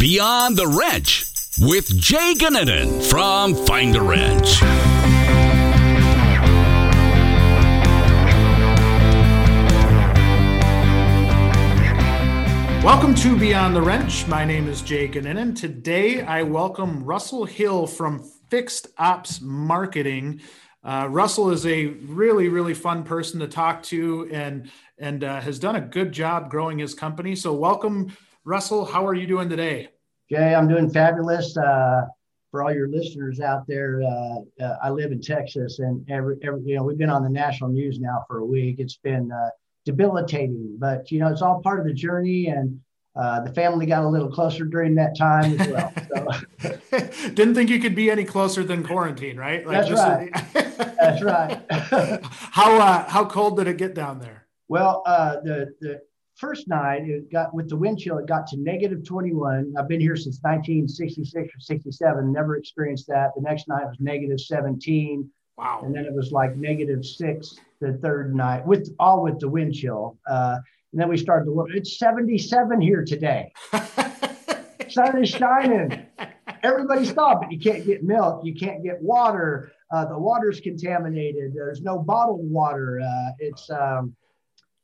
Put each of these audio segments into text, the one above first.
Beyond the Wrench with Jay Gannon from Find a Wrench. Welcome to Beyond the Wrench. My name is Jay Gannon. Today I welcome Russell Hill from Fixed Ops Marketing. Uh, Russell is a really, really fun person to talk to and and uh, has done a good job growing his company. So, welcome, Russell. How are you doing today? Jay, I'm doing fabulous. Uh, for all your listeners out there, uh, uh, I live in Texas, and every, every you know we've been on the national news now for a week. It's been uh, debilitating, but you know it's all part of the journey, and uh, the family got a little closer during that time as well. So. Didn't think you could be any closer than quarantine, right? Like That's right. That's right. how uh, how cold did it get down there? Well, uh, the the first night it got with the wind chill, it got to negative 21. I've been here since 1966 or 67, never experienced that. The next night was negative 17. Wow. And then it was like negative six the third night with all with the wind chill. Uh, and then we started to look. It's 77 here today. Sun is shining. Everybody stop it. You can't get milk. You can't get water. Uh, the water's contaminated. There's no bottled water. Uh, it's um,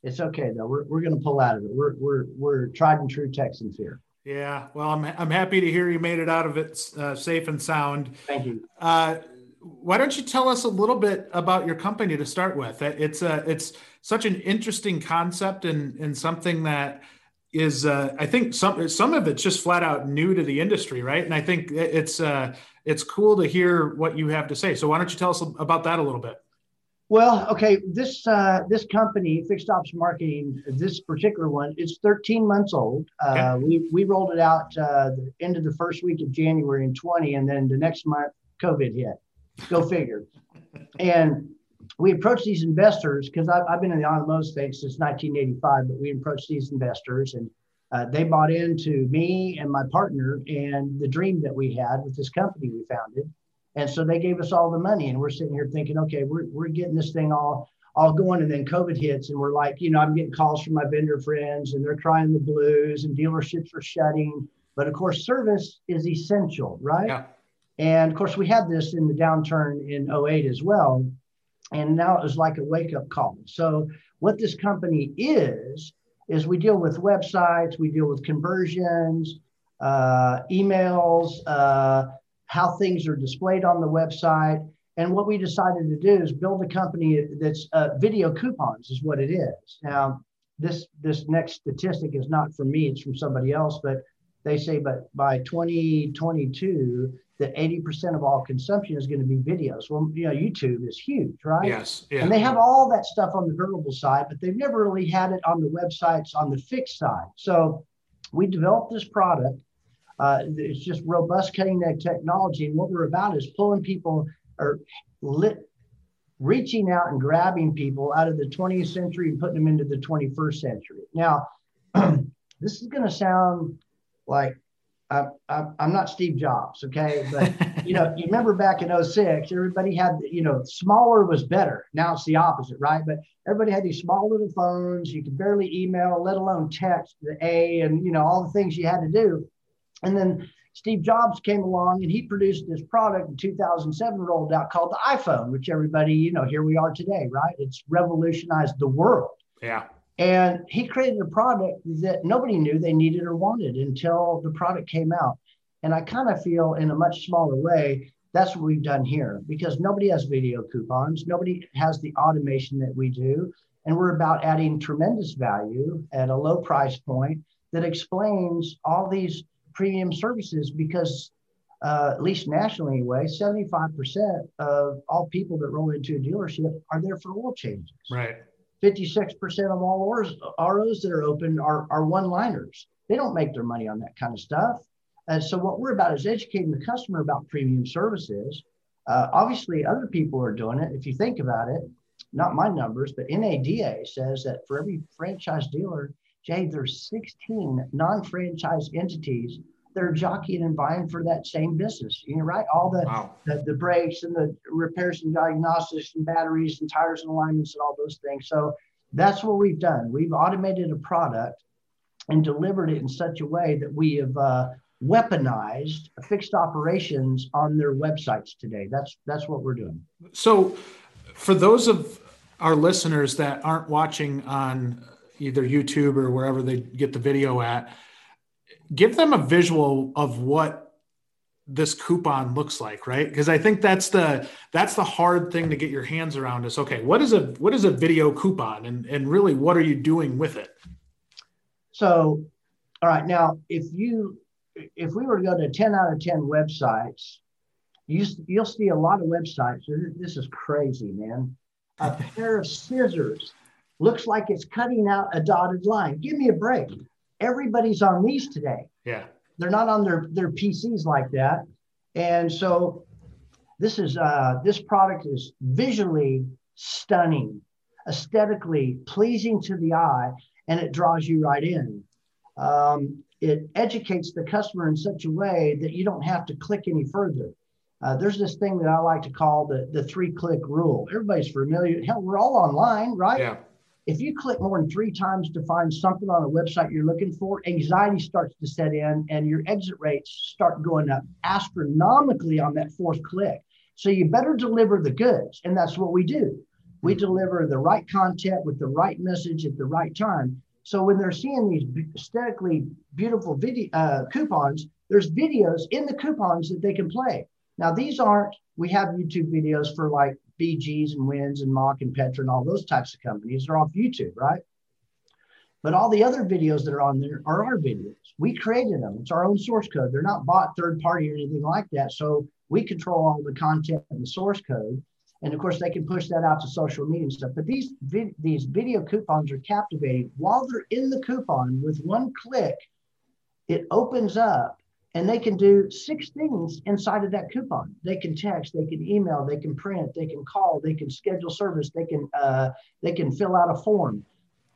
it's okay though. We're, we're going to pull out of it. We're we're we're tried and true Texans here. Yeah. Well, I'm I'm happy to hear you made it out of it uh, safe and sound. Thank you. Uh, why don't you tell us a little bit about your company to start with? It's a it's such an interesting concept and and something that is uh, I think some some of it's just flat out new to the industry, right? And I think it's uh, it's cool to hear what you have to say. So why don't you tell us about that a little bit? Well, okay, this uh, this company, Fixed Ops Marketing, this particular one, it's 13 months old. Uh. We we rolled it out uh, the end of the first week of January in 20, and then the next month COVID hit. Go figure. and we approached these investors because I've, I've, been in the automotive space since 1985, but we approached these investors and uh, they bought into me and my partner and the dream that we had with this company we founded. And so they gave us all the money, and we're sitting here thinking, okay, we're, we're getting this thing all all going, and then COVID hits, and we're like, you know, I'm getting calls from my vendor friends, and they're crying the blues, and dealerships are shutting. But of course, service is essential, right? Yeah. And of course, we had this in the downturn in 08 as well. And now it was like a wake up call. So, what this company is, is we deal with websites, we deal with conversions, uh, emails, uh, how things are displayed on the website. And what we decided to do is build a company that's uh, video coupons, is what it is. Now, this this next statistic is not from me; it's from somebody else. But they say, but by 2022, that 80% of all consumption is going to be videos. Well, you know, YouTube is huge, right? Yes. Yeah. And they have all that stuff on the durable side, but they've never really had it on the websites on the fixed side. So we developed this product. Uh, it's just robust cutting edge technology. And what we're about is pulling people or lit, reaching out and grabbing people out of the 20th century and putting them into the 21st century. Now, this is going to sound like I, am not Steve Jobs, okay? But you know, you remember back in 06, everybody had, you know, smaller was better. Now it's the opposite, right? But everybody had these small little phones. You could barely email, let alone text the A and you know all the things you had to do. And then Steve Jobs came along and he produced this product in 2007, rolled out called the iPhone, which everybody, you know, here we are today, right? It's revolutionized the world. Yeah. And he created a product that nobody knew they needed or wanted until the product came out. And I kind of feel in a much smaller way, that's what we've done here because nobody has video coupons, nobody has the automation that we do. And we're about adding tremendous value at a low price point that explains all these premium services because, uh, at least nationally anyway, 75% of all people that roll into a dealership are there for oil changes. Right. 56% of all ROs that are open are, are one liners. They don't make their money on that kind of stuff. And so, what we're about is educating the customer about premium services. Uh, obviously, other people are doing it. If you think about it, not my numbers, but NADA says that for every franchise dealer, Jay, there's 16 non franchise entities they're jockeying and buying for that same business. You know, right? All the, wow. the, the brakes and the repairs and diagnostics and batteries and tires and alignments and all those things. So that's what we've done. We've automated a product and delivered it in such a way that we have uh, weaponized fixed operations on their websites today. That's that's what we're doing. So, for those of our listeners that aren't watching on either YouTube or wherever they get the video at, give them a visual of what this coupon looks like right? Because i think that's the that's the hard thing to get your hands around is okay what is a what is a video coupon? And and really what are you doing with it? So all right now if you if we were to go to 10 out of 10 websites you, you'll see a lot of websites. This is crazy man. A pair of scissors. Looks like it's cutting out a dotted line. Give me a break everybody's on these today yeah they're not on their their PCs like that. And so this is uh, this product is visually stunning, aesthetically pleasing to the eye, and it draws you right in. Um, it educates the customer in such a way that you don't have to click any further. Uh, there's this thing that I like to call the, the three click rule. Everybody's familiar. Hell, we're all online, right? Yeah. If you click more than three times to find something on a website you're looking for, anxiety starts to set in and your exit rates start going up astronomically on that fourth click. So you better deliver the goods. And that's what we do. We mm-hmm. deliver the right content with the right message at the right time. So when they're seeing these aesthetically beautiful video uh, coupons, there's videos in the coupons that they can play. Now these aren't. We have YouTube videos for like BGs and Wynn's and Mock and Petra and all those types of companies are off YouTube, right? But all the other videos that are on there are our videos. We created them. It's our own source code. They're not bought third party or anything like that. So we control all the content and the source code. And of course, they can push that out to social media and stuff. But these these video coupons are captivating. While they're in the coupon, with one click, it opens up and they can do six things inside of that coupon. They can text, they can email, they can print, they can call, they can schedule service, they can uh, they can fill out a form.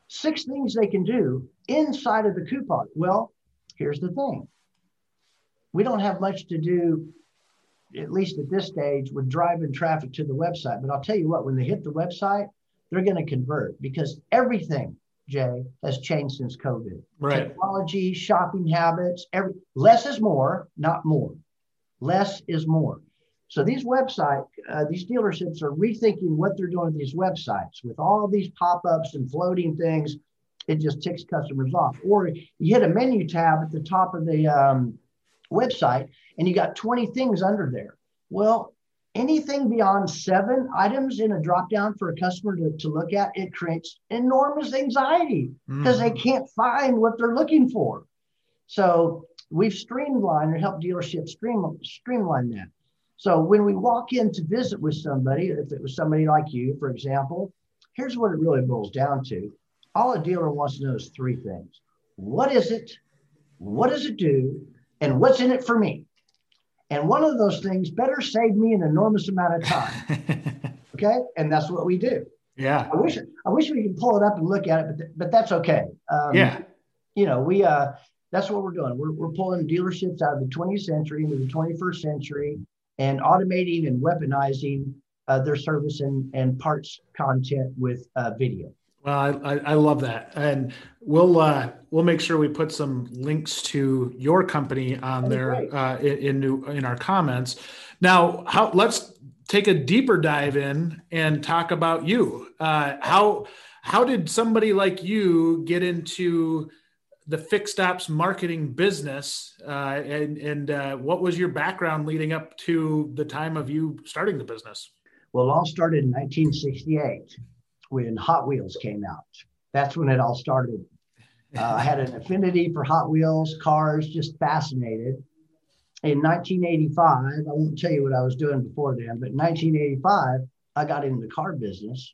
Six things they can do inside of the coupon. Well, here's the thing: we don't have much to do, at least at this stage, with driving traffic to the website. But I'll tell you what: when they hit the website, they're going to convert because everything Jay, has changed since COVID. Right. Technology, shopping habits, every less is more, not more. Less is more. So these website, uh, these dealerships are rethinking what they're doing with these websites with all these pop-ups and floating things. It just ticks customers off. Or you hit a menu tab at the top of the um, website and you got 20 things under there. Well, anything beyond seven items in a drop down for a customer to, to look at, it creates enormous anxiety because mm. they can't find what they're looking for. So we've streamlined or helped dealerships stream, streamline that. So when we walk in to visit with somebody, if it was somebody like you, for example, here's what it really boils down to. All a dealer wants to know is three things. What is it? What does it do? And what's in it for me? And one of those things better save me an enormous amount of time. okay. And that's what we do. Yeah. I wish I wish we could pull it up and look at it, but th- but that's okay. Um, yeah. You know, we uh that's what we're doing. We're, we're pulling dealerships out of the 20th century into the 21st century and automating and weaponizing uh, their service and, and parts content with uh, video. Well, I, I, love that, and we'll uh, we'll make sure we put some links to your company on there uh, in, in in our comments. Now, how let's take a deeper dive in and talk about you. Uh, how how did somebody like you get into the fixed ops marketing business, uh, and and uh, what was your background leading up to the time of you starting the business? Well, it all started in 1968 when Hot Wheels came out. That's when it all started. Uh, I had an affinity for Hot Wheels, cars, just fascinated. In 1985, I won't tell you what I was doing before then, but in 1985, I got into the car business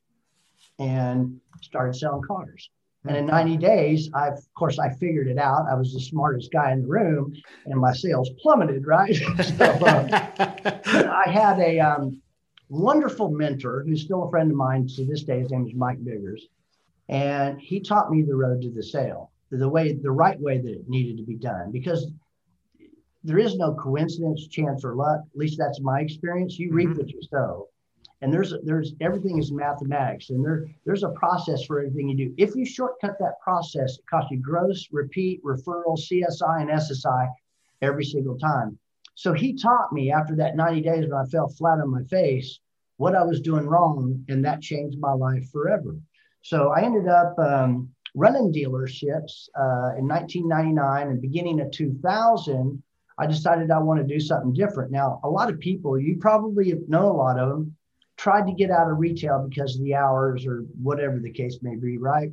and started selling cars. And in 90 days, I of course I figured it out. I was the smartest guy in the room, and my sales plummeted. Right. so, um, I had a um, wonderful mentor who's still a friend of mine to this day. His name is Mike Biggers. And he taught me the road to the sale, the way, the right way that it needed to be done. Because there is no coincidence, chance, or luck. At least that's my experience. You reap mm-hmm. what you sow. And there's there's everything is mathematics, and there there's a process for everything you do. If you shortcut that process, it costs you gross, repeat, referral, CSI, and SSI. every single time. So he taught me after that 90 days when I fell flat on my face what I was doing wrong, and that changed my life forever. So I ended up um, running dealerships uh, in 1999 and beginning of 2000. I decided I want to do something different. Now, a lot of people, you probably know a lot of them, tried to get out of retail because of the hours or whatever the case may be, right?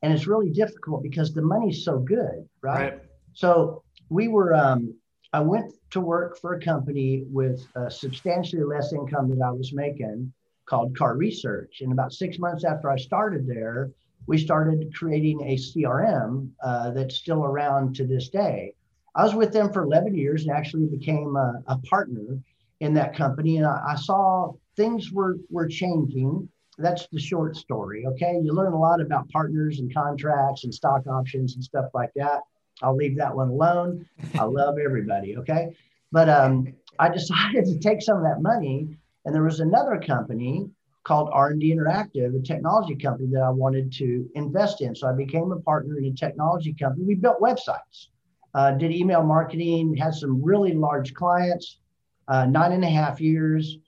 And it's really difficult because the money's so good, right? right. So we were, um, I went to work for a company with substantially less income that I was making called Car Research. And about six months after I started there, we started creating a CRM uh, that's still around to this day. I was with them for 11 years and actually became a, a partner in that company. And I, I, saw things were, were changing. That's the short story. Okay. You learn a lot about partners and contracts and stock options and stuff like that. I'll leave that one alone. I love everybody. Okay. But um, I decided to take some of that money. And there was another company called R&D Interactive, a technology company that I wanted to invest in. So I became a partner in a technology company. We built websites uh, did email marketing, had some really large clients, uh, nine and a half years.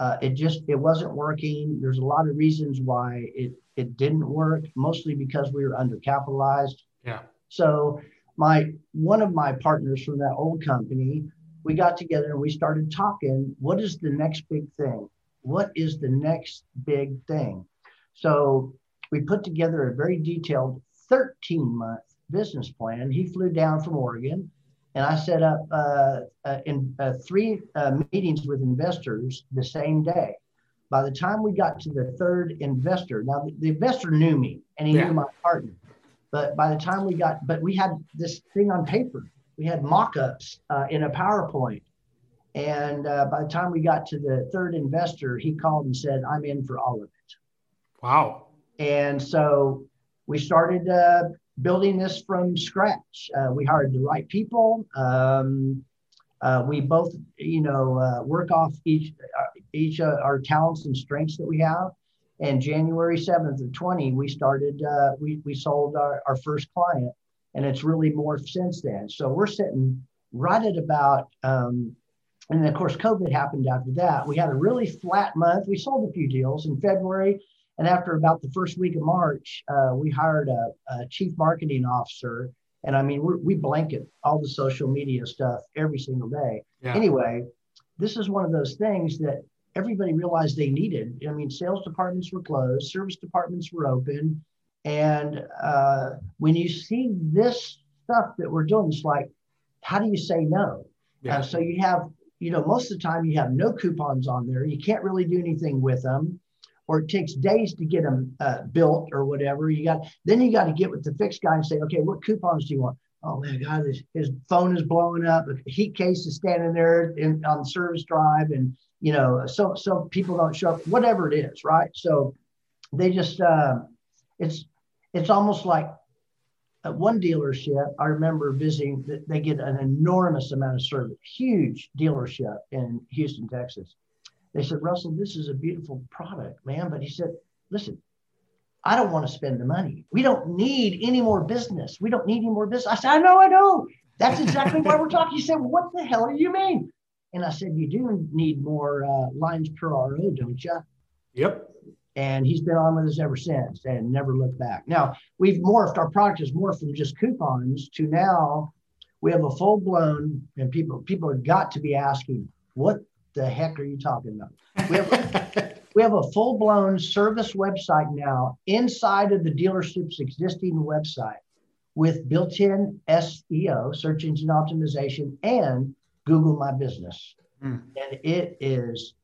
Uh, it just it wasn't working. There's a lot of reasons why it it didn't work, mostly because we were undercapitalized. Yeah. So my one of my partners from that old company, we got together and we started talking. What is the next big thing? What is the next big thing? So we put together a very detailed 13 month business plan. He flew down from Oregon, and I set up uh, uh, in uh, three uh, meetings with investors the same day. By the time we got to the third investor, now the, the investor knew me and he yeah. knew my partner, but by the time we got, but we had this thing on paper. We had mock-ups uh, in a PowerPoint, and uh, by the time we got to the third investor, he called and said, "I'm in for all of it." Wow. And so we started uh, building this from scratch. Uh, we hired the right people. Um, uh, we both, you know, uh, work off each uh, each our talents and strengths that we have. And January seventh of twenty, we started. Uh, we we sold our, our first client, and it's really morphed since then. So we're sitting right at about. Um, and then of course, COVID happened after that. We had a really flat month. We sold a few deals in February and after about the first week of March, uh, we hired a, a, chief marketing officer. And I mean, we blanket all the social media stuff every single day. Yeah. Anyway, this is one of those things that everybody realized they needed. I mean, sales departments were closed, service departments were open. And uh, when you see this stuff that we're doing, it's like, how do you say no? Yeah. Uh, so you have, you know, most of the time you have no coupons on there. You can't really do anything with them or it takes days to get them uh, built or whatever. You got then you got to get with the fixed guy and say, okay, what coupons do you want? Oh man, God, his, his phone is blowing up. The heat case is standing there in, on service drive, and you know, so so people don't show up. Whatever it is, right? So they just uh, it's it's almost like at one dealership. I remember visiting. They get an enormous amount of service, huge dealership in Houston, Texas they said, Russell, this is a beautiful product, man. But he said, listen, I don't want to spend the money. We don't need any more business. We don't need any more business. I said, I know, I know. That's exactly why we're talking. He said, what the hell do you mean? And I said, you do need more uh, lines per RO, don't you? Yep. And he's been on with us ever since and never looked back. Now, we've morphed, our product has morphed from just coupons to now we have a full blown, and people people have got to be asking, what the heck are you talking about? We have, we have a full blown service website now inside of the dealership's existing website with built in SEO, search engine optimization, and Google My Business. Mm. And it is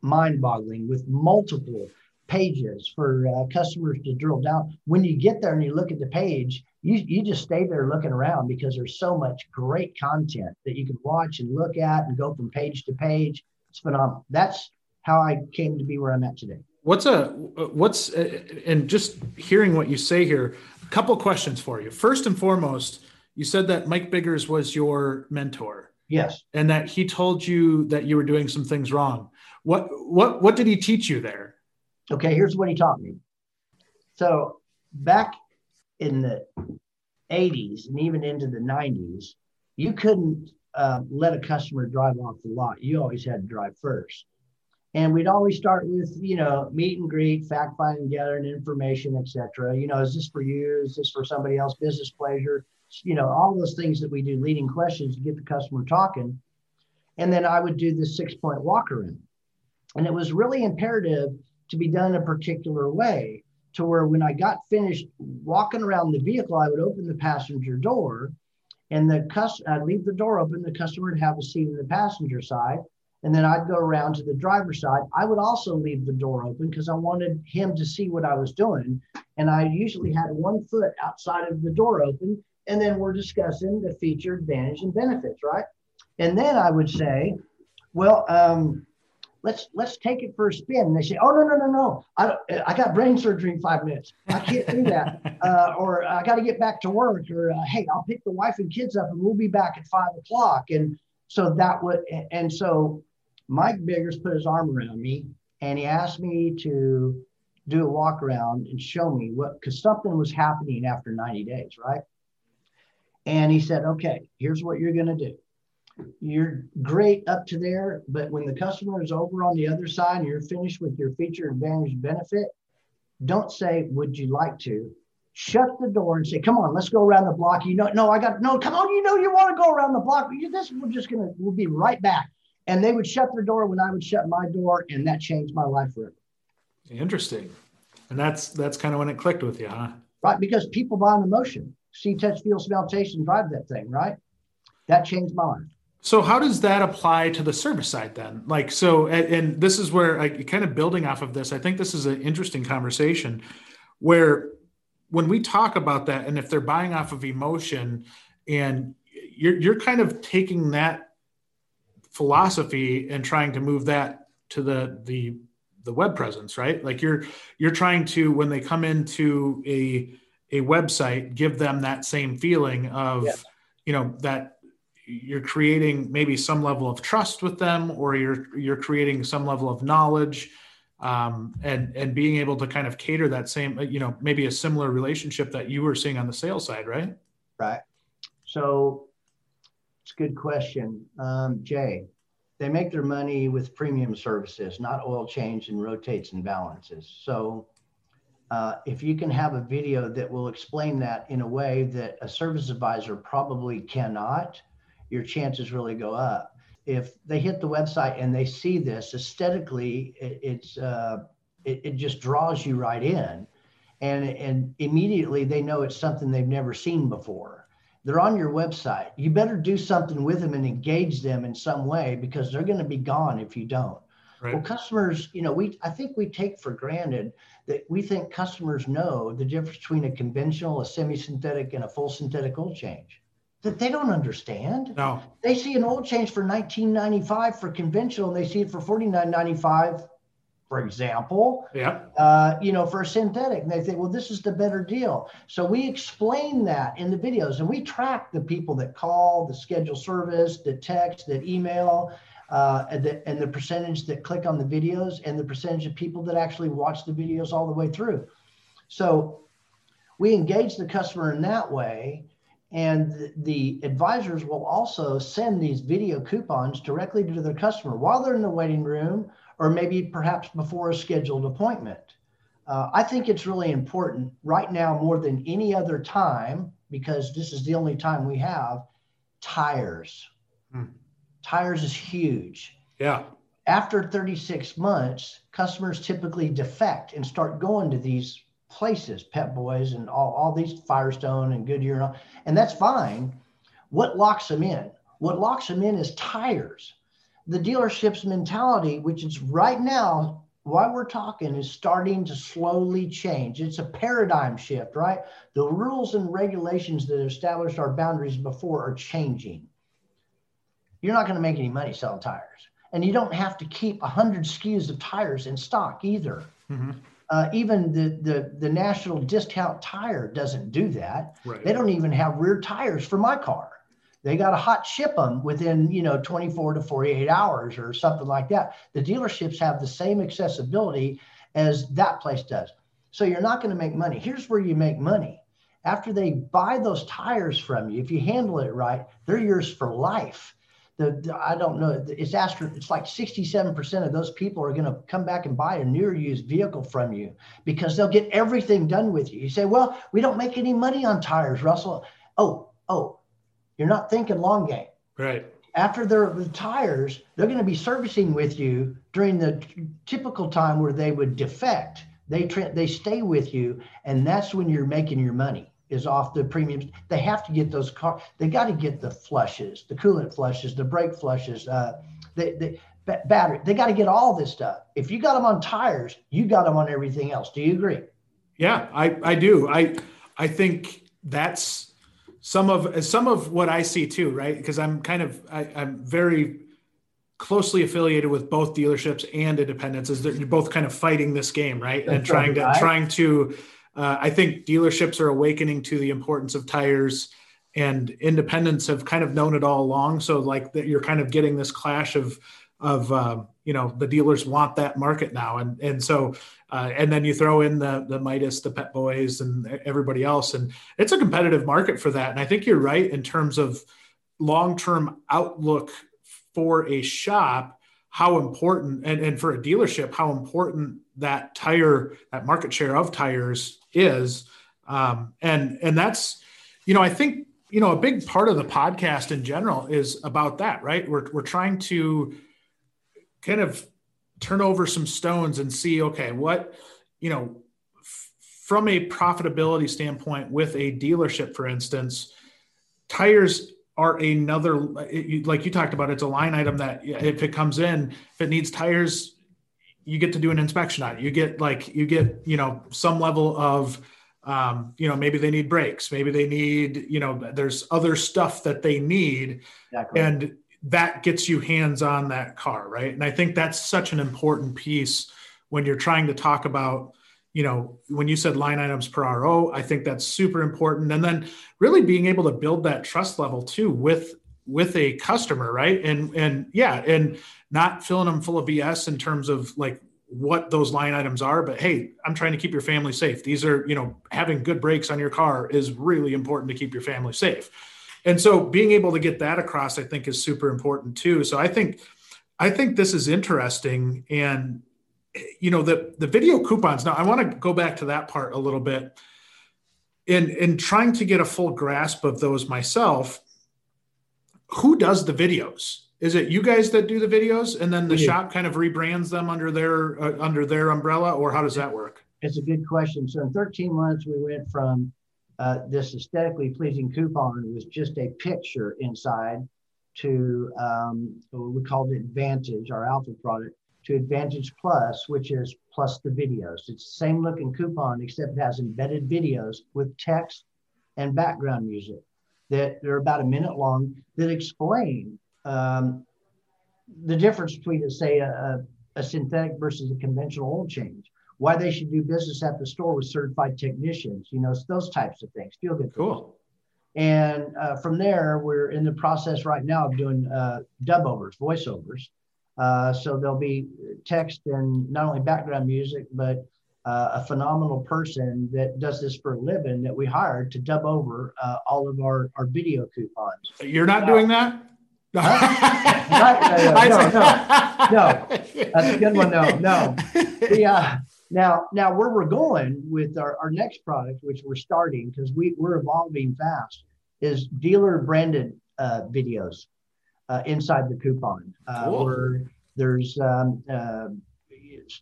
mind boggling with multiple pages for uh, customers to drill down. When you get there and you look at the page, you, you just stay there looking around because there's so much great content that you can watch and look at and go from page to page. It's phenomenal. That's how I came to be where I'm at today. What's a what's and just hearing what you say here, a couple questions for you. First and foremost, you said that Mike Biggers was your mentor. Yes. And that he told you that you were doing some things wrong. What what what did he teach you there? Okay, here's what he taught me. So back in the 80s and even into the 90s, you couldn't uh, let a customer drive off the lot. You always had to drive first. And we'd always start with, you know, meet and greet, fact finding, gathering information, etc. You know, is this for you? Is this for somebody else? Business pleasure? You know, all those things that we do, leading questions to get the customer talking. And then I would do this six point walk around. And it was really imperative to be done a particular way to where when I got finished walking around the vehicle, I would open the passenger door and the customer, I'd leave the door open, the customer would have a seat in the passenger side. And then I'd go around to the driver's side. I would also leave the door open because I wanted him to see what I was doing. And I usually had one foot outside of the door open. And then we're discussing the feature, advantage, and benefits, right? And then I would say, well, um, let's let's take it for a spin. And they say, oh no no no no, I I got brain surgery in five minutes. I can't do that. Uh, or I got to get back to work. Or uh, hey, I'll pick the wife and kids up and we'll be back at five o'clock. And so that would and so Mike Biggers put his arm around me and he asked me to do a walk around and show me what because something was happening after 90 days, right? And he said, okay, here's what you're going to do you're great up to there, but when the customer is over on the other side and you're finished with your feature advantage benefit, don't say, would you like to? Shut the door and say, come on, let's go around the block. You know, no, I got, no, come on, you know, you want to go around the block. You, this, we're just going to, we'll be right back. And they would shut their door when I would shut my door. And that changed my life forever. Interesting. And that's, that's kind of when it clicked with you, huh? Right. Because people buy an emotion, see, touch, feel, smell, taste, and drive that thing, right? That changed my life. So how does that apply to the service side then? Like so, and, and this is where I kind of building off of this. I think this is an interesting conversation, where when we talk about that, and if they're buying off of emotion, and you're you're kind of taking that philosophy and trying to move that to the the the web presence, right? Like you're you're trying to when they come into a a website, give them that same feeling of yeah. you know that you're creating maybe some level of trust with them or you're you're creating some level of knowledge um, and and being able to kind of cater that same you know maybe a similar relationship that you were seeing on the sales side right? Right. So it's a good question. Um, jay they make their money with premium services not oil change and rotates and balances. So uh, if you can have a video that will explain that in a way that a service advisor probably cannot, your chances really go up. If they hit the website and they see this aesthetically, it, it's uh, it, it just draws you right in, and and immediately they know it's something they've never seen before. They're on your website. You better do something with them and engage them in some way because they're going to be gone if you don't. Right. Well, customers, you know, we I think we take for granted that we think customers know the difference between a conventional, a semi-synthetic, and a full synthetic oil change that they don't understand. No. They see an oil change for 1995 for conventional and they see it for 49.95 for example. Yeah. Uh, you know, for a synthetic. And they think, well, this is the better deal. So we explain that in the videos and we track the people that call, the schedule service, the text, that email, uh, and, the, and the percentage that click on the videos and the percentage of people that actually watch the videos all the way through. So we engage the customer in that way and the advisors will also send these video coupons directly to their customer while they're in the waiting room or maybe perhaps before a scheduled appointment. Uh, I think it's really important right now more than any other time because this is the only time we have tires. Hmm. Tires is huge. Yeah. After 36 months, customers typically defect and start going to these places, Pep Boys and all, all these Firestone and Goodyear, and, all, and that's fine. What locks them in? What locks them in is tires. The dealership's mentality, which is right now, while we're talking, is starting to slowly change. It's a paradigm shift, right? The rules and regulations that established our boundaries before are changing. You're not going to make any money selling tires. And you don't have to keep 100 SKUs of tires in stock either. Mm-hmm. Uh, even the, the the national discount tire doesn't do that. Right. They don't even have rear tires for my car. They got to hot ship them within you know 24 to 48 hours or something like that. The dealerships have the same accessibility as that place does. So you're not going to make money. Here's where you make money. after they buy those tires from you, if you handle it right, they're yours for life. The, the I don't know, it's astro, it's like 67% of those people are going to come back and buy a newer used vehicle from you because they'll get everything done with you. You say, well, we don't make any money on tires, Russell. Oh, oh, you're not thinking long game. Right. After their the tires, they're going to be servicing with you during the typical time where they would defect. They tra- they stay with you, and that's when you're making your money is off the premiums. They have to get those car. They got to get the flushes, the coolant flushes, the brake flushes, uh, the, the battery. They got to get all this stuff. If you got them on tires, you got them on everything else. Do you agree? Yeah, I I do. I I think that's some of some of what I see too, right? Because I'm kind of I, I'm very closely affiliated with both dealerships and independents. Is that you're both kind of fighting this game, right? That's and trying to trying to. Uh, I think dealerships are awakening to the importance of tires, and independents have kind of known it all along. So like that, you're kind of getting this clash of of um, you know the dealers want that market now, and and so uh, and then you throw in the the Midas, the Pep Boys, and everybody else, and it's a competitive market for that. And I think you're right in terms of long term outlook for a shop, how important, and, and for a dealership, how important that tire, that market share of tires is. Um, and and that's, you know, I think you know a big part of the podcast in general is about that, right? We're we're trying to kind of turn over some stones and see okay what you know f- from a profitability standpoint with a dealership for instance tires are another like you talked about it's a line item that if it comes in if it needs tires you get to do an inspection on it you get like you get you know some level of um, you know maybe they need brakes maybe they need you know there's other stuff that they need exactly. and that gets you hands on that car, right? And I think that's such an important piece when you're trying to talk about, you know, when you said line items per RO, I think that's super important. And then really being able to build that trust level too with with a customer, right? And and yeah, and not filling them full of BS in terms of like what those line items are, but hey, I'm trying to keep your family safe. These are, you know, having good brakes on your car is really important to keep your family safe and so being able to get that across i think is super important too so i think i think this is interesting and you know the the video coupons now i want to go back to that part a little bit in in trying to get a full grasp of those myself who does the videos is it you guys that do the videos and then the yeah. shop kind of rebrands them under their uh, under their umbrella or how does that work it's a good question so in 13 months we went from uh, this aesthetically pleasing coupon was just a picture inside to um, we called it Advantage, our alpha product, to Advantage Plus, which is plus the videos. It's the same looking coupon, except it has embedded videos with text and background music that they're about a minute long that explain um, the difference between, say, a, a synthetic versus a conventional oil change why they should do business at the store with certified technicians, you know, those types of things. Feel good. Cool. And uh, from there, we're in the process right now of doing uh, dub overs, voiceovers. Uh, so there'll be text and not only background music, but uh, a phenomenal person that does this for a living that we hired to dub over uh, all of our, our video coupons. You're not doing that? Huh? no, no, no, no, That's a good one. No, no. The, uh, now, now where we're going with our, our next product, which we're starting because we, we're evolving fast, is dealer branded uh, videos uh, inside the coupon. Uh, cool. Where there's um, uh,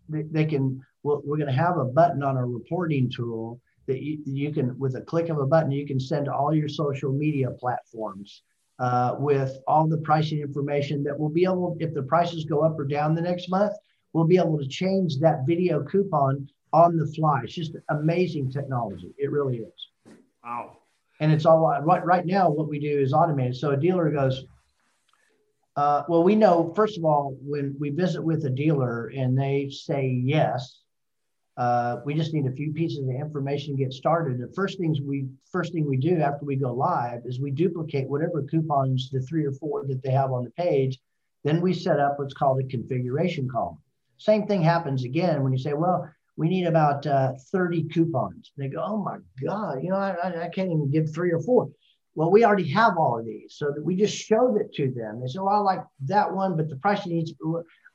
they can we're, we're going to have a button on our reporting tool that you, you, can with a click of a button you can send to all your social media platforms uh, with all the pricing information that will be able if the prices go up or down the next month we'll be able to change that video coupon on the fly. It's just amazing technology. It really is. Wow. And it's all right, right now, what we do is automated. So a dealer goes, uh, well, we know, first of all, when we visit with a dealer and they say yes, uh, we just need a few pieces of information to get started. The first things we first thing we do after we go live is we duplicate whatever coupons, the three or four that they have on the page. Then we set up what's called a configuration column. Same thing happens again when you say, well, we need about uh, 30 coupons. They go, oh my God, you know, I, I can't even give three or four. Well, we already have all of these. So that we just showed it to them. They said, well, I like that one, but the price needs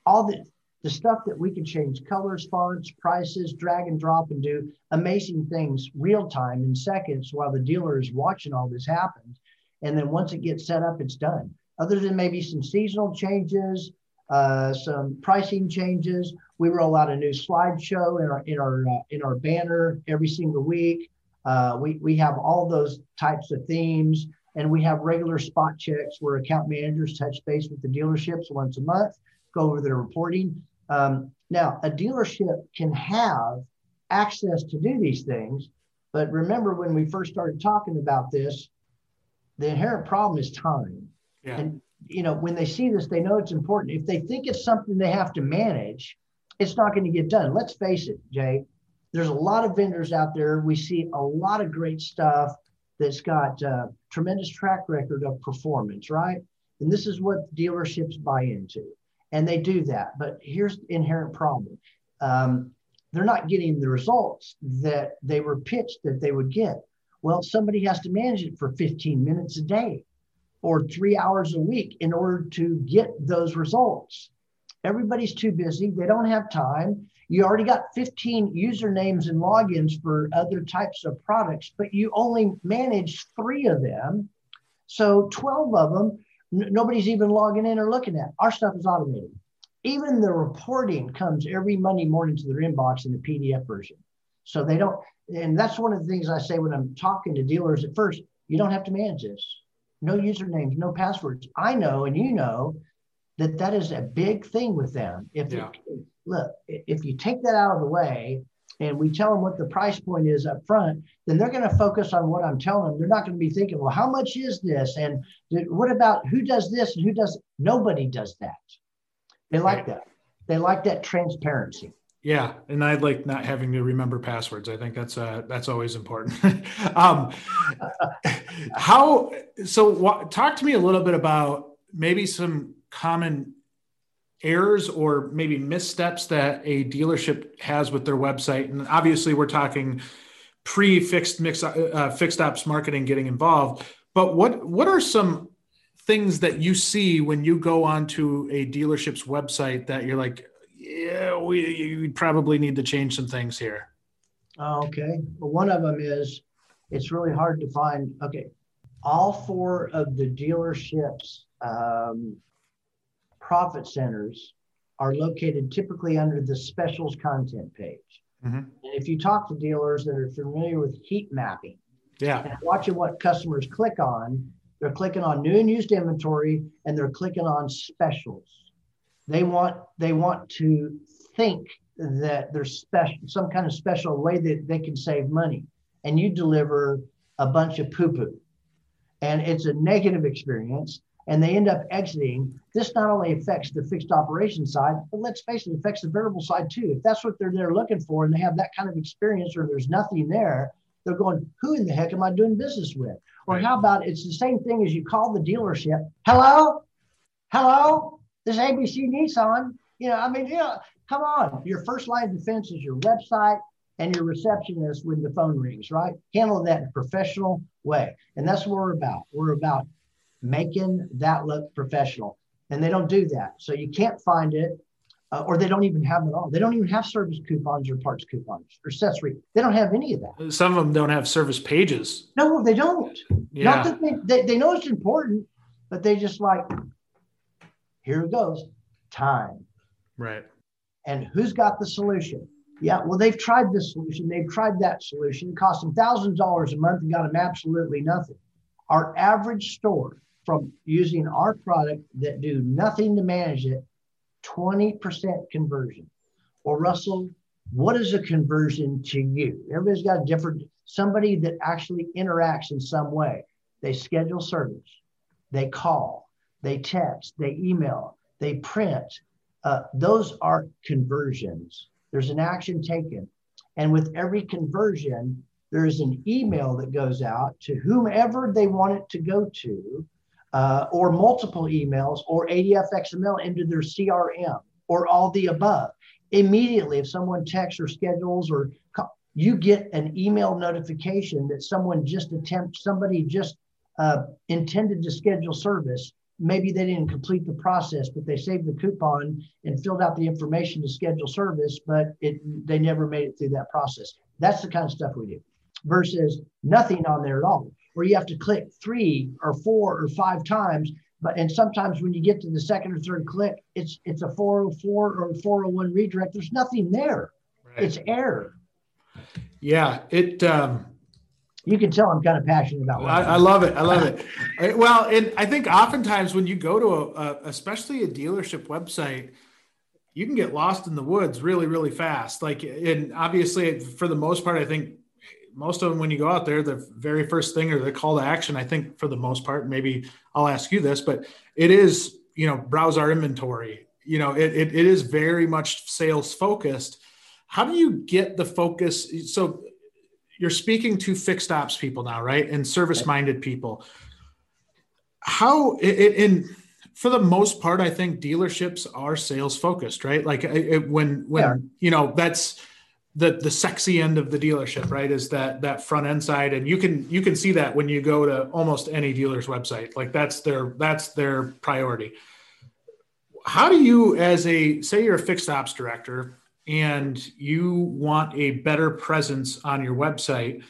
all the, the stuff that we can change colors, fonts, prices, drag and drop and do amazing things real time in seconds while the dealer is watching all this happen. And then once it gets set up, it's done. Other than maybe some seasonal changes, uh, some pricing changes. We roll out a new slideshow in our in our uh, in our banner every single week. Uh, we we have all those types of themes, and we have regular spot checks where account managers touch base with the dealerships once a month, go over their reporting. Um, now, a dealership can have access to do these things, but remember when we first started talking about this, the inherent problem is time. Yeah. And you know, when they see this, they know it's important. If they think it's something they have to manage, it's not going to get done. Let's face it, Jay. There's a lot of vendors out there. We see a lot of great stuff that's got uh, tremendous track record of performance, right? And this is what dealerships buy into, and they do that. But here's the inherent problem: um, they're not getting the results that they were pitched that they would get. Well, somebody has to manage it for 15 minutes a day or three hours a week in order to get those results. Everybody's too busy. They don't have time. You already got 15 usernames and logins for other types of products, but you only manage three of them. So 12 of them, n- nobody's even logging in or looking at. Our stuff is automated. Even the reporting comes every Monday morning to their inbox in the PDF version. So they don't, and that's one of the things I say when I'm talking to dealers at first you don't have to manage this no usernames, no passwords. I know, and you know, that that is a big thing with them. If yeah. look, if you take that out of the way and we tell them what the price point is up front, then they're going to focus on what I'm telling them. They're not going to be thinking, well, how much is this? And what about who does this and who does? Nobody does that. They like right. that. They like that transparency. Yeah, and I like not having to remember passwords. I think that's uh, that's always important. um, how so? What, talk to me a little bit about maybe some common errors or maybe missteps that a dealership has with their website. And obviously, we're talking pre-fixed mix uh, fixed ops marketing getting involved. But what what are some things that you see when you go onto a dealership's website that you're like, yeah, we we probably need to change some things here. Okay. Well, one of them is it's really hard to find. Okay, all four of the dealerships um, profit centers are located typically under the specials content page. Mm-hmm. And if you talk to dealers that are familiar with heat mapping, yeah, and watching what customers click on, they're clicking on new and used inventory and they're clicking on specials. They want they want to think that there's special some kind of special way that they can save money, and you deliver a bunch of poo poo, and it's a negative experience. And they end up exiting. This not only affects the fixed operation side, but let's face it, it affects the variable side too. If that's what they're they're looking for, and they have that kind of experience, or there's nothing there, they're going, "Who in the heck am I doing business with?" Or how about it's the same thing as you call the dealership, "Hello, hello, this ABC Nissan, you know, I mean, you know, come on. Your first line of defense is your website and your receptionist when the phone rings, right? Handle that in a professional way. And that's what we're about. We're about making that look professional. And they don't do that. So you can't find it, uh, or they don't even have it all. They don't even have service coupons or parts coupons or accessory. They don't have any of that. Some of them don't have service pages. No, they don't. Yeah. Not that they, they, they know it's important, but they just like, here it goes time. Right. And who's got the solution? Yeah, well, they've tried this solution, they've tried that solution, it cost them thousands of dollars a month and got them absolutely nothing. Our average store from using our product that do nothing to manage it, 20% conversion. Well, Russell, what is a conversion to you? Everybody's got a different, somebody that actually interacts in some way. They schedule service, they call, they text, they email, they print. Uh, those are conversions. There's an action taken. And with every conversion, there's an email that goes out to whomever they want it to go to, uh, or multiple emails, or ADF XML into their CRM, or all the above. immediately if someone texts or schedules or you get an email notification that someone just attempt somebody just uh, intended to schedule service. Maybe they didn't complete the process but they saved the coupon and filled out the information to schedule service but it they never made it through that process. That's the kind of stuff we do versus nothing on there at all where you have to click three or four or five times but and sometimes when you get to the second or third click it's it's a 404 or 401 redirect there's nothing there right. it's error yeah, it. Um, you can tell I'm kind of passionate about. I, I, love it. I love it. well, and I think oftentimes when you go to a, a, especially a dealership website, you can get lost in the woods really, really fast. Like, and obviously, for the most part, I think most of them when you go out there, the very first thing or the call to action, I think for the most part, maybe I'll ask you this, but it is you know browse our inventory. You know, it, it, it is very much sales focused how do you get the focus? So you're speaking to fixed ops people now, right? And service minded people. How, it in, for the most part, I think dealerships are sales focused, right? Like it, when, when, yeah. you know, that's, the the sexy end of the dealership right is that that front end side. And you can you can see that when you go to almost any dealer's website. Like that's their that's their priority. How do you as a say you're a fixed ops director and you want a better presence on your website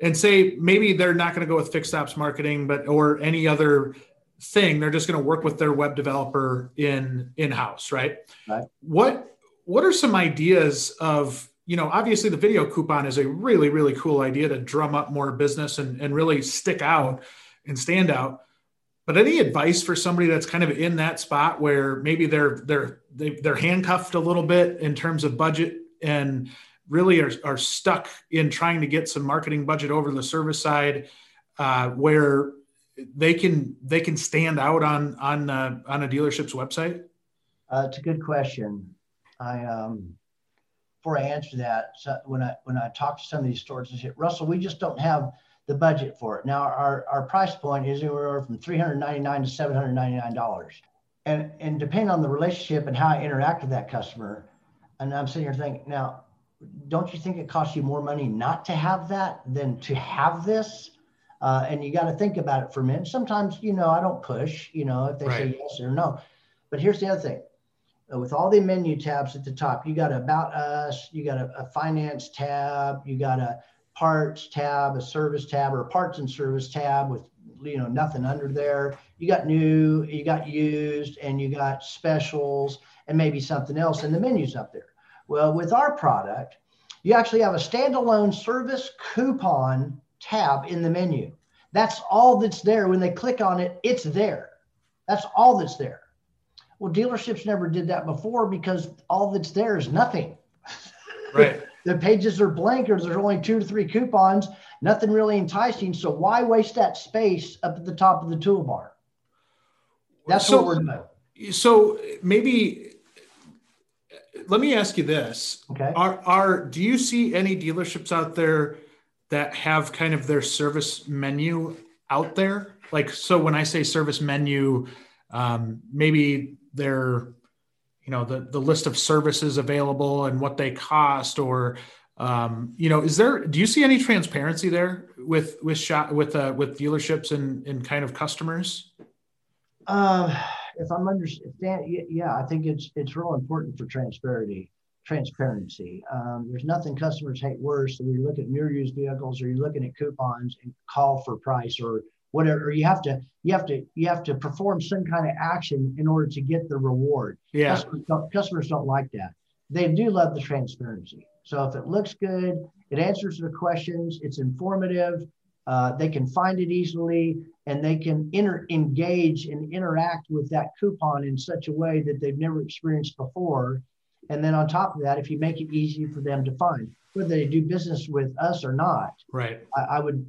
and say maybe they're not going to go with fixed ops marketing but or any other thing they're just going to work with their web developer in in house right? right. What what are some ideas of you know obviously the video coupon is a really really cool idea to drum up more business and, and really stick out and stand out. But any advice for somebody that's kind of in that spot where maybe they're they're they, are they are handcuffed a little bit in terms of budget and really are, are stuck in trying to get some marketing budget over the service side uh, where they can they can stand out on on uh, on a dealership's website? Uh, it's a good question. I um before i answer that so when i when i talk to some of these stores i say russell we just don't have the budget for it. Now, our, our price point is anywhere from 399 to $799. And, and depending on the relationship and how I interact with that customer, and I'm sitting here thinking, now, don't you think it costs you more money not to have that than to have this? Uh, and you got to think about it for a minute. Sometimes, you know, I don't push, you know, if they right. say yes or no. But here's the other thing Uh, with all the menu tabs at the top, you got about us, you got a, a finance tab, you got a parts tab, a service tab, or parts and service tab with you know nothing under there. You got new, you got used, and you got specials, and maybe something else, and the menus up there. Well, with our product, you actually have a standalone service coupon tab in the menu. That's all that's there. When they click on it, it's there. That's all that's there. Well, dealerships never did that before because all that's there is nothing. Right the pages are blank or there's only two to three coupons, nothing really enticing. So why waste that space up at the top of the toolbar? That's so, what we're doing. So maybe let me ask you this. Okay. Are are do you see any dealerships out there that have kind of their service menu out there? Like so when I say service menu, um, maybe they're you know the the list of services available and what they cost or um, you know is there do you see any transparency there with with shop with uh, with dealerships and and kind of customers? Uh, if i'm understand yeah i think it's it's real important for transparency transparency. Um, there's nothing customers hate worse than when you look at new used vehicles or you're looking at coupons and call for price or whatever you have to you have to you have to perform some kind of action in order to get the reward. Yeah. Customers don't, customers don't like that. They do love the transparency. So if it looks good it answers their questions it's informative uh, they can find it easily and they can inter- engage and interact with that coupon in such a way that they've never experienced before. And then on top of that if you make it easy for them to find whether they do business with us or not right. I, I would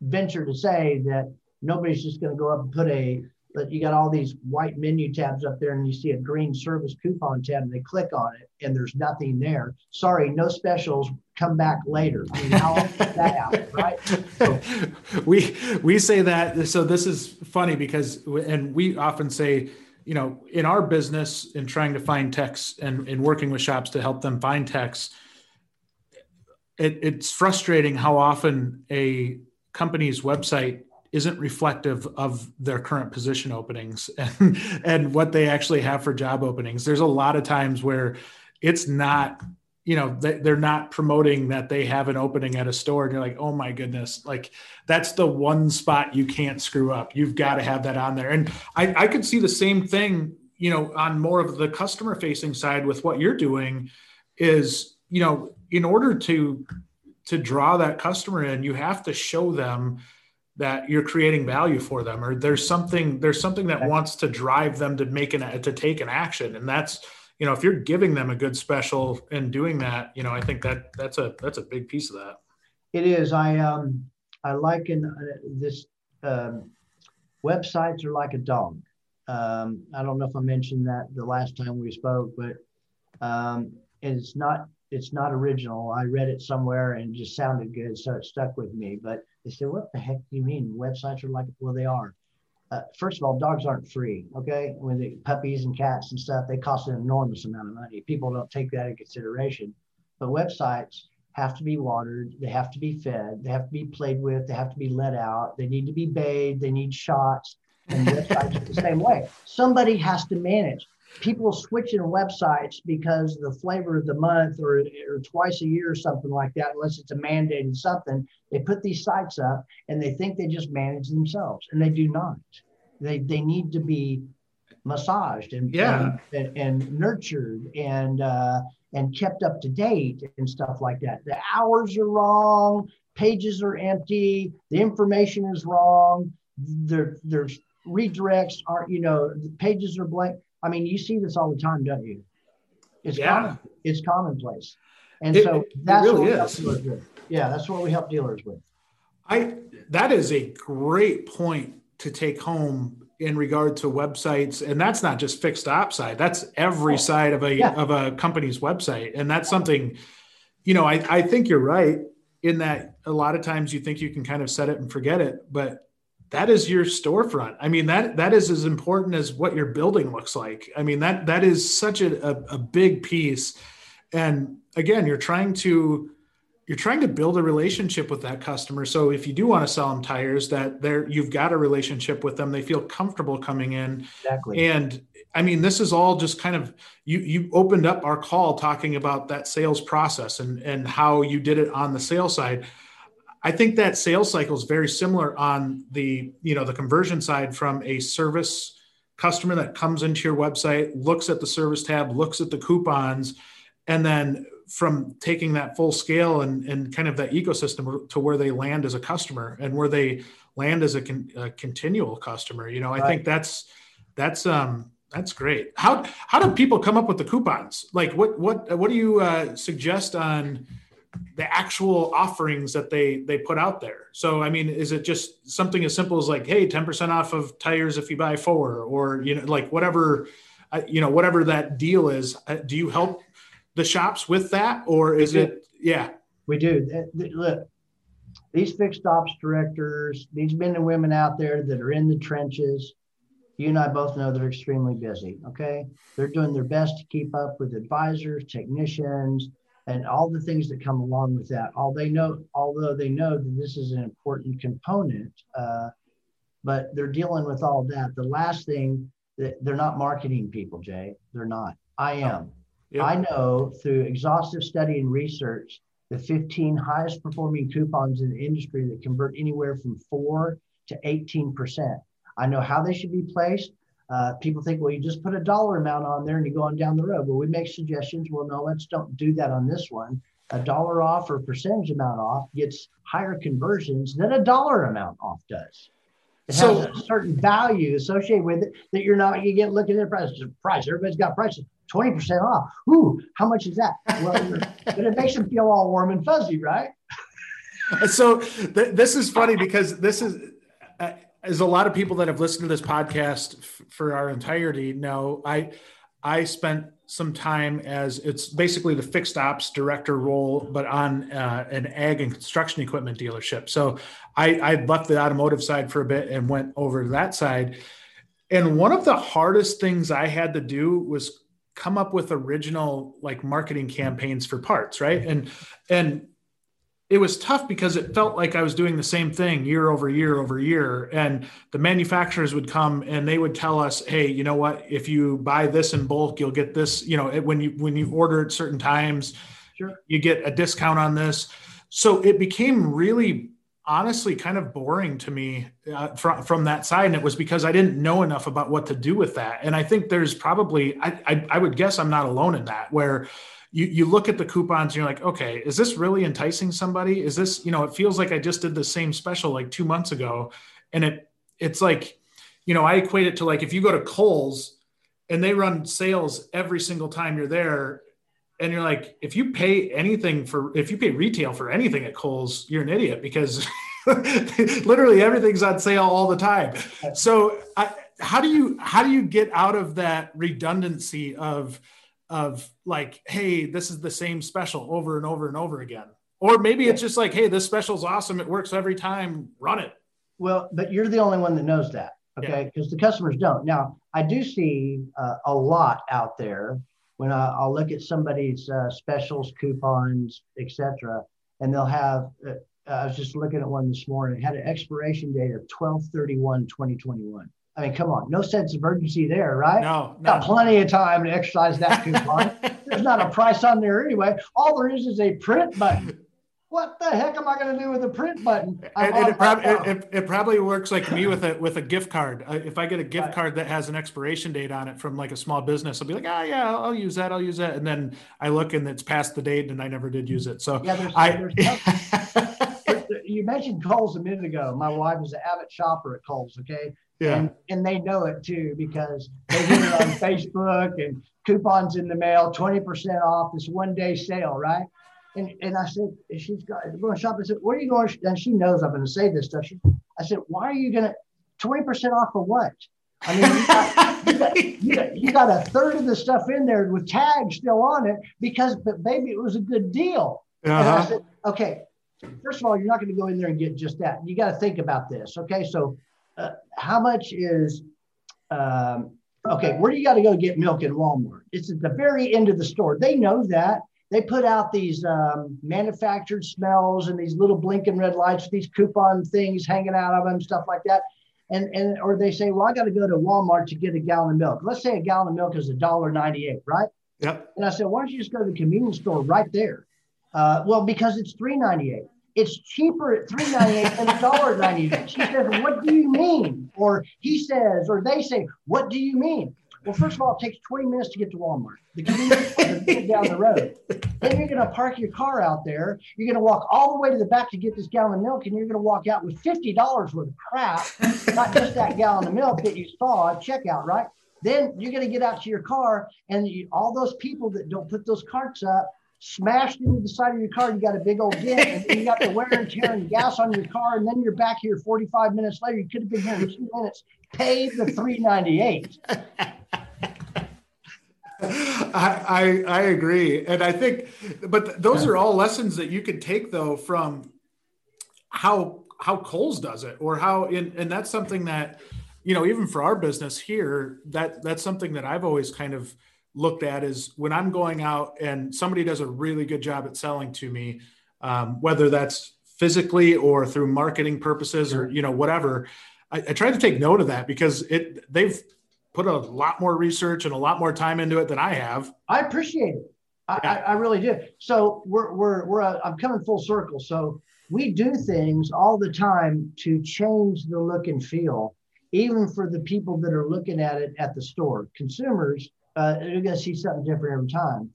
venture to say that nobody's just going to go up and put a but you got all these white menu tabs up there and you see a green service coupon tab and they click on it and there's nothing there. Sorry no specials come back later. I mean that happen right? So, we we say that so this is funny because and we often say you know, in our business in trying to find techs and, in working with shops to help them find techs, it, it's frustrating how often a company's website isn't reflective of their current position openings and, and what they actually have for job openings. There's a lot of times where it's not you know they're not promoting that they have an opening at a store and you're like oh my goodness. Like that's the one spot you can't screw up. You've got to have that on there. And i, I could see the same thing you know on more of the customer facing side with what you're doing is you know in order to to draw that customer in you have to show them that you're creating value for them or there's something there's something that wants to drive them to make an to take an action and that's you know, if you're giving them a good special and doing that, you know, I think that that's a that's a big piece of that. It is. I um I liken uh, this um, websites are like a dog. Um, I don't know if I mentioned that the last time we spoke, but um, it's not it's not original. I read it somewhere and just sounded good, so it stuck with me. But they said, "What the heck do you mean websites are like?" Well, they are uh, first of all, dogs aren't free. Okay, when the puppies and cats and stuff, they cost an enormous amount of money. People don't take that into consideration. But websites have to be watered, they have to be fed, they have to be played with, they have to be let out, they need to be bathed, they need shots, and websites are the same way. Somebody has to manage people switching websites because the flavor of the month or, or twice a year or something like that, unless it's a mandated something, they put these sites up and they think they just manage themselves and they do not. They, they need to be massaged and, yeah. and, and, nurtured and, uh, and kept up to date and stuff like that. The hours are wrong, pages are empty, the information is wrong. There, there's redirects aren't, you know, the pages are blank I mean, you see this all the time, don't you? It's yeah. common. It's commonplace. And it, so that's really what we is. Yeah, that's what we help dealers with. I that is a great point to take home in regard to websites and that's not just fixed op side that's every oh, side of a yeah. of a company's website and that's something you know I, I think you're right in that a lot of times you think you can kind of set it and forget it but that is your storefront. I mean, that that is as important as what your building looks like. I mean, that that is such a, a, a big piece. And again, you're trying to you're trying to build a relationship with that customer. So if you do want to sell them tires, that they're you've got a relationship with them. They feel comfortable coming in. Exactly. And I mean, this is all just kind of you you opened up our call talking about that sales process and and how you did it on the sales side I think that sales cycle is very similar on the you know the conversion side from a service customer that comes into your website, looks at the service tab, looks at the coupons, and then from taking that full scale and, and kind of that ecosystem to where they land as a customer and where they land as a, con, a continual customer. You know, I right. think that's that's um that's great. How how do people come up with the coupons? Like what what what do you uh, suggest on the actual offerings that they they put out there. So I mean, is it just something as simple as like, hey, ten percent off of tires if you buy four, or you know, like whatever, uh, you know, whatever that deal is. Uh, do you help the shops with that, or is it? Yeah, we do. Look, these fixed ops directors, these men and women out there that are in the trenches. You and I both know they're extremely busy. Okay, they're doing their best to keep up with advisors, technicians, and all the things that come along with that. All they know, although they know that this is an important component, uh, but they're dealing with all that. The last thing that they're not marketing people, Jay. They're not. I am. Yep. I know through exhaustive study and research the 15 highest performing coupons in the industry that convert anywhere from four to 18 percent. I know how they should be placed. Uh, people think, well, you just put a dollar amount on there and you go on down the road. Well, we make suggestions. Well, no, let's don't do that on this one. A dollar off or percentage amount off gets higher conversions than a dollar amount off does. It so, has a certain value associated with it that you're not, you get looking at prices. Price, everybody's got prices. 20% off. Ooh, how much is that? Well, but it makes them feel all warm and fuzzy, right? so th- this is funny because this is, uh, as a lot of people that have listened to this podcast f- for our entirety know, I I spent some time as it's basically the fixed ops director role, but on uh, an ag and construction equipment dealership. So I, I left the automotive side for a bit and went over to that side. And one of the hardest things I had to do was come up with original like marketing campaigns for parts, right? And and it was tough because it felt like I was doing the same thing year over year over year. And the manufacturers would come and they would tell us, "Hey, you know what? If you buy this in bulk, you'll get this. You know, when you when you order at certain times, sure. you get a discount on this." So it became really honestly kind of boring to me uh, from, from that side and it was because i didn't know enough about what to do with that and i think there's probably i, I, I would guess i'm not alone in that where you, you look at the coupons and you're like okay is this really enticing somebody is this you know it feels like i just did the same special like two months ago and it it's like you know i equate it to like if you go to kohl's and they run sales every single time you're there and you're like, if you pay anything for, if you pay retail for anything at Kohl's, you're an idiot because literally everything's on sale all the time. So, I, how do you how do you get out of that redundancy of of like, hey, this is the same special over and over and over again? Or maybe it's just like, hey, this special's awesome. It works every time. Run it. Well, but you're the only one that knows that, okay? Because yeah. the customers don't. Now, I do see uh, a lot out there when I, will look at somebody's uh, specials, coupons, etc., and they'll have. Uh, I was just looking at one this morning. It had an expiration date of 1231 2021. I mean, come on, no sense of urgency there, right? No, no. Got plenty of time to exercise that coupon. There's not a price on there anyway. All there is is a print button what the heck am I going to do with a print button? And, and it, prob- it, it, it, probably works like me with a with a gift card. Uh, if I get a gift right. card that has an expiration date on it from like a small business, I'll be like, ah, oh, yeah, I'll, I'll, use that. I'll use that. And then I look and it's past the date, and I never did use it. So yeah, there's, I. There's you mentioned Kohl's a minute ago. My wife is an avid shopper at Kohl's. Okay. Yeah. And, and they know it too because they get it on Facebook and coupons in the mail, 20% off this one day sale, right? And, and I said, she's got going to shop. I said, where are you going? And she knows I'm going to say this stuff. She, I said, why are you going to 20% off for what? I mean, you got, you, got, you, got, you got, a third of the stuff in there with tags still on it because, but baby, it was a good deal. Uh-huh. And I said, okay, first of all, you're not going to go in there and get just that. You got to think about this. Okay. So, uh, how much is, um, okay, where do you got to go get milk in Walmart? It's at the very end of the store. They know that they put out these um, manufactured smells and these little blinking red lights, with these coupon things hanging out of them, stuff like that. And, and or they say, well, I got to go to Walmart to get a gallon of milk. Let's say a gallon of milk is a dollar ninety-eight, right? Yep. And I said, why don't you just go to the convenience store right there? Uh, well, because it's three ninety-eight. It's cheaper at three ninety-eight than a dollar ninety-eight. She says, what do you mean? Or he says, or they say, what do you mean? Well, first of all, it takes 20 minutes to get to Walmart. The down the road. Then you're going to park your car out there. You're going to walk all the way to the back to get this gallon of milk, and you're going to walk out with $50 worth of crap, not just that gallon of milk that you saw at checkout, right? Then you're going to get out to your car, and you, all those people that don't put those carts up smashed into the side of your car. You got a big old dent, and then you got the wear and tear and gas on your car, and then you're back here 45 minutes later. You could have been here in two minutes. Paid the 398. I, I, I agree, and I think, but those are all lessons that you can take though from how how Kohl's does it, or how in, and that's something that you know even for our business here that that's something that I've always kind of looked at is when I'm going out and somebody does a really good job at selling to me, um, whether that's physically or through marketing purposes or you know whatever. I, I try to take note of that because it they've put a lot more research and a lot more time into it than I have. I appreciate it. I, yeah. I, I really do. So we're we're we're uh, I'm coming full circle. So we do things all the time to change the look and feel, even for the people that are looking at it at the store. Consumers, uh, are going to see something different every time.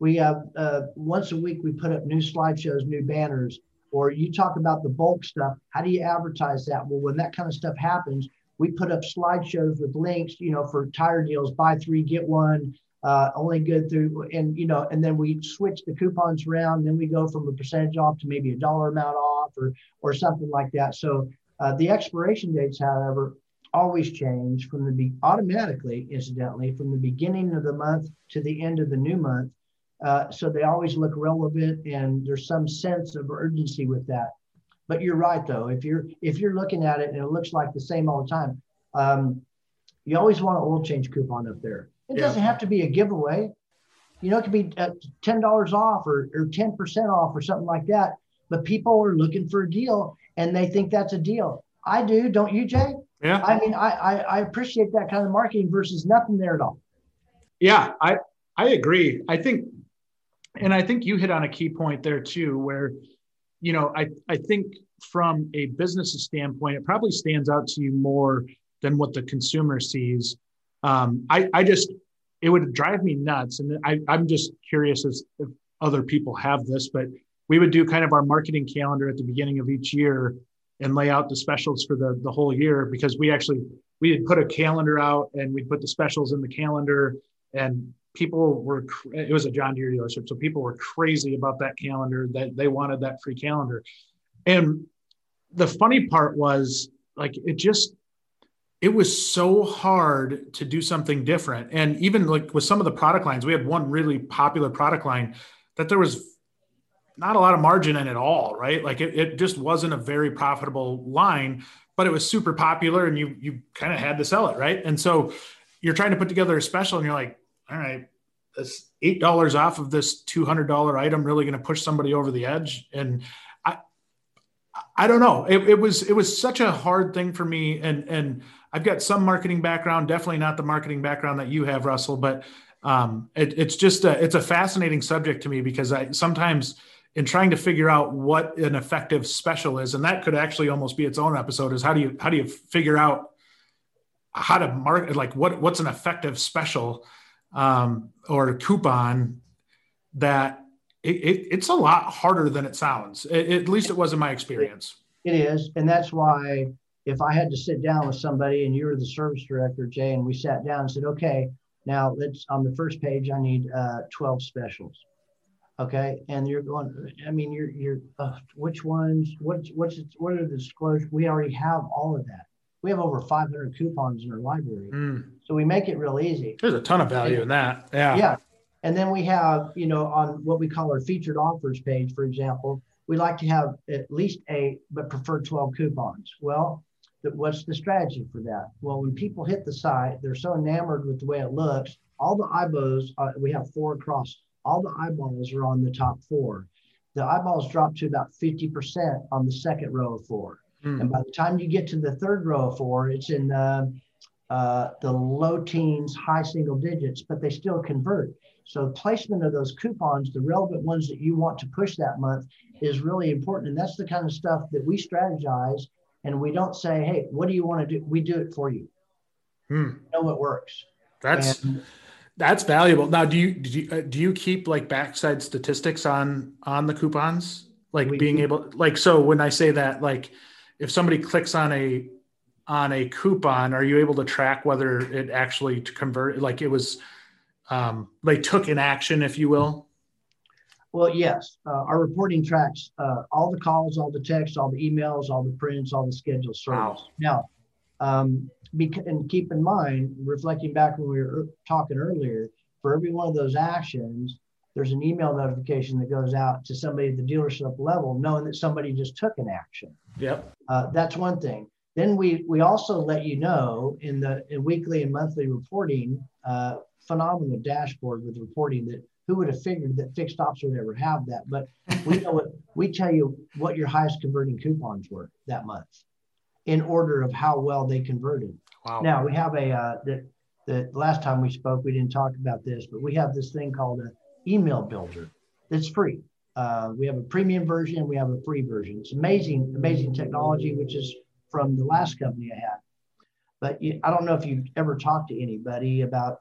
We have uh, once a week we put up new slideshows, new banners, or you talk about the bulk stuff. How do you advertise that? Well, when that kind of stuff happens, we put up slideshows with links, you know, for tire deals, buy three, get one, uh, only good through, and, you know, and then we switch the coupons around. Then we go from a percentage off to maybe a dollar amount off or, or something like that. So uh, the expiration dates, however, always change from the be- automatically, incidentally, from the beginning of the month to the end of the new month. Uh, so they always look relevant and there's some sense of urgency with that. But you're right though. If you're if you're looking at it and it looks like the same all the time, um, You always want an oil change coupon up there. It yeah. doesn't have to be a giveaway. You know, it could be uh, ten dollars off or or ten percent off or something like that. But people are looking for a deal, and they think that's a deal. I do, don't you, Jay? Yeah. I mean, I, I, I appreciate that kind of marketing versus nothing there at all. Yeah, I I agree. I think, and I think you hit on a key point there too, where, you know, I I think from a business standpoint, it probably stands out to you more than what the consumer sees. Um, I I just it would drive me nuts, and I I'm just curious as if other people have this, but we would do kind of our marketing calendar at the beginning of each year and lay out the specials for the the whole year because we actually we had put a calendar out and we put the specials in the calendar and people were it was a John Deere dealership so people were crazy about that calendar that they wanted that free calendar. And the funny part was like it just it was so hard to do something different. And even like with some of the product lines we had one really popular product line that there was not a lot of margin in it all, right? Like it, it just wasn't a very profitable line, but it was super popular and you you kind of had to sell it, right? And so you're trying to put together a special and you're like, all right, this eight dollars off of this two hundred dollar item really going to push somebody over the edge. And I I don't know. It, it was it was such a hard thing for me. And and I've got some marketing background, definitely not the marketing background that you have, Russell, but um, it, it's just a, it's a fascinating subject to me because I sometimes in trying to figure out what an effective special is and that could actually almost be its own episode is how do you how do you figure out how to market like what what's an effective special um, or coupon that it, it, it's a lot harder than it sounds it, at least it was in my experience. It is and that's why if i had to sit down with somebody and you were the service director jay and we sat down and said okay now let's on the first page i need uh, 12 specials okay? And you're going i mean you're you're uh, which ones what's what's what are the disclosures we already have all of that. We have over 500 coupons in our library. Mm. so we make it real easy. There's a ton of value in that yeah. Yeah. And then we have you know on what we call our featured offers page for example we like to have at least eight but prefer 12 coupons. Well what's the strategy for that? Well when people hit the site they're so enamored with the way it looks all the eyeballs uh, we have four across all the eyeballs are on the top four. The eyeballs drop to about 50% on the second row of four. Mm. And by the time you get to the third row of four, it's in uh, uh, the low teens, high single digits, but they still convert. So placement of those coupons, the relevant ones that you want to push that month, is really important. And that's the kind of stuff that we strategize. And we don't say, "Hey, what do you want to do?" We do it for you. Hmm. Know what works. That's and, that's valuable. Now, do you do you, uh, do you keep like backside statistics on on the coupons? Like we being do. able, like, so when I say that, like, if somebody clicks on a on a coupon, are you able to track whether it actually to convert? Like, it was, um, they took an action, if you will. Well, yes, uh, our reporting tracks uh, all the calls, all the texts, all the emails, all the prints, all the scheduled service. Wow. Now, um, and keep in mind, reflecting back when we were talking earlier, for every one of those actions, there's an email notification that goes out to somebody at the dealership level, knowing that somebody just took an action. Yep. Uh, that's one thing. Then we we also let you know in the in weekly and monthly reporting, uh, phenomenal dashboard with reporting that who would have figured that fixed ops would ever have that, but we know what we tell you what your highest converting coupons were that month in order of how well they converted. Wow. Now we have a uh, the, the last time we spoke, we didn't talk about this, but we have this thing called an email builder that's free. Uh, we have a premium version, we have a free version. It's amazing, amazing technology, which is from the last company I had. But you, I don't know if you've ever talked to anybody about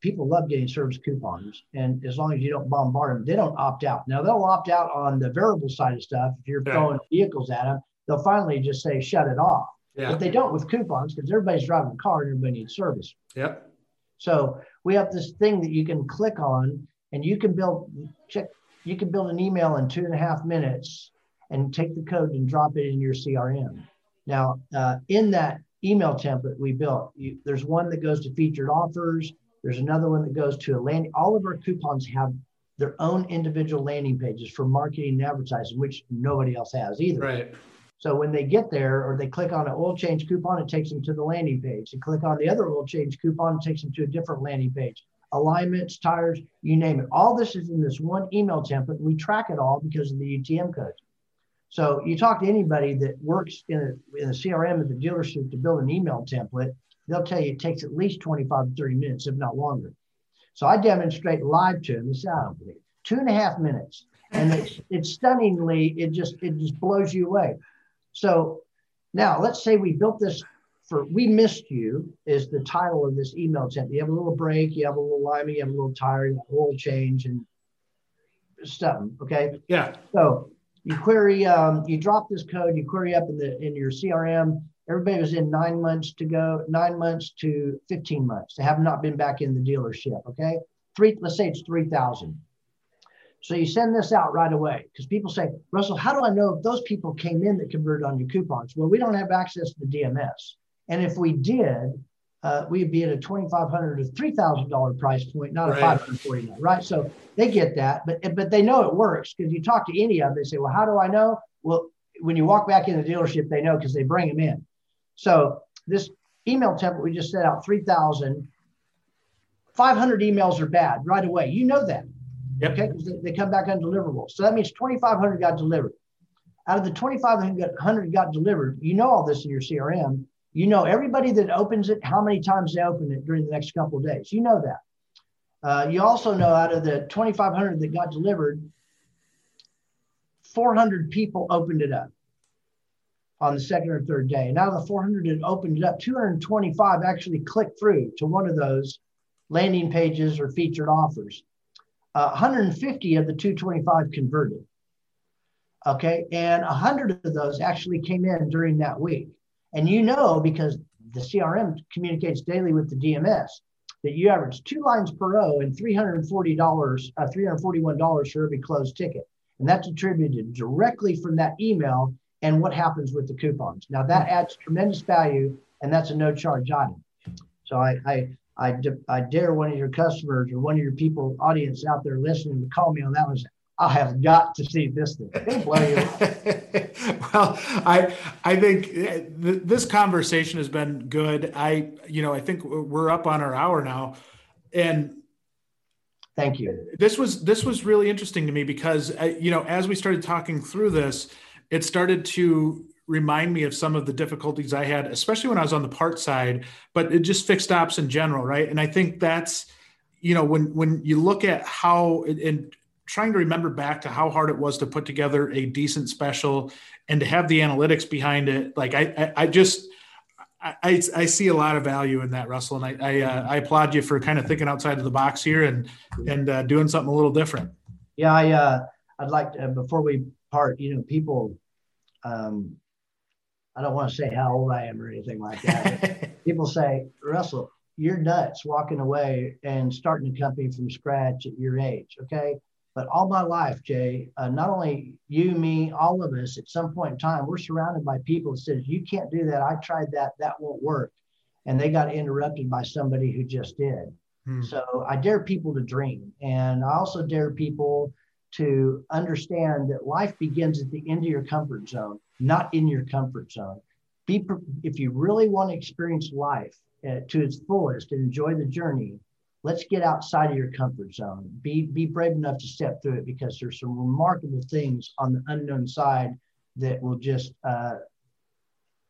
people love getting service coupons, and as long as you don't bombard them, they don't opt out. Now they'll opt out on the variable side of stuff if you're throwing vehicles at them. They'll finally just say shut it off. Yeah. But they don't with coupons because everybody's driving a car and everybody needs service. Yep. So we have this thing that you can click on and you can build check you can build an email in two and a half minutes and take the code and drop it in your CRM. Now, uh, in that email template we built, you, there's one that goes to featured offers. There's another one that goes to a landing. All of our coupons have their own individual landing pages for marketing and advertising, which nobody else has either. Right. So when they get there or they click on an oil change coupon, it takes them to the landing page. They click on the other oil change coupon, it takes them to a different landing page. Alignments, tires, you name it. All this is in this one email template. We track it all because of the UTM codes. So you talk to anybody that works in a, in a CRM at the dealership to build an email template, they'll tell you it takes at least 25 to 30 minutes, if not longer. So I demonstrate live to them. This I don't believe two and a half minutes, and it's it's stunningly it just it just blows you away. So now let's say we built this for we missed you is the title of this email template. You have a little break, you have a little lima, you have a little tire, oil change, and stuff. Okay. Yeah. So you query, um, you drop this code, you query up in the in your CRM. Everybody was in nine months to go, nine months to 15 months. They have not been back in the dealership. Okay. Three, let's say it's 3,000. So you send this out right away because people say, Russell, how do I know if those people came in that converted on your coupons? Well, we don't have access to the DMS. And if we did, uh, we'd be at a 2,500 to $3,000 price point, not right. a 549 right? So they get that, but but they know it works because you talk to any of them, they say, well, how do I know? Well, when you walk back in the dealership, they know because they bring them in. So this email template we just set out 3,000. 500 emails are bad right away. You know that. Yep. Okay, because they, they, come back undeliverable. So that means 2,500 got delivered. Out of the 2,500 got delivered, you know all this in your CRM. You know everybody that opens it, how many times they open it during the next couple of days. You know that. Uh, you also know out of the 2,500 that got delivered, 400 people opened it up on the second or third day. And out of the 400 that opened it up, 225 actually clicked through to one of those landing pages or featured offers. Uh, 150 of the 225 converted. Okay. And 100 of those actually came in during that week. And you know, because the CRM communicates daily with the DMS, that you average two lines per row and $340, uh, $341 for every closed ticket. And that's attributed directly from that email and what happens with the coupons. Now that adds tremendous value and that's a no charge item. So I, I, I, I dare one of your customers or one of your people audience out there listening to call me on that one. I have got to see this thing. well, I I think uh, th- this conversation has been good. I you know I think we're up on our hour now, and thank you. This was this was really interesting to me because uh, you know as we started talking through this, it started to remind me of some of the difficulties I had, especially when I was on the part side, but it just fixed ops in general, right? And I think that's you know when when you look at how and trying to remember back to how hard it was to put together a decent special and to have the analytics behind it. Like I, I, I just, I, I see a lot of value in that, Russell, and I, I, uh, I applaud you for kind of thinking outside of the box here and and uh, doing something a little different. Yeah, I, uh, I'd like to before we part. You know, people, um, I don't want to say how old I am or anything like that. people say, Russell, you're nuts walking away and starting a company from scratch at your age. Okay, but all my life, Jay, uh, not only you, me, all of us, at some point in time, we're surrounded by people that says, "You can't do that. I tried that. That won't work," and they got interrupted by somebody who just did. Hmm. So I dare people to dream, and I also dare people to understand that life begins at the end of your comfort zone, not in your comfort zone. Be if you really want to experience life uh, to its fullest and enjoy the journey, let's get outside of your comfort zone. Be be brave enough to step through it because there's some remarkable things on the unknown side that will just uh,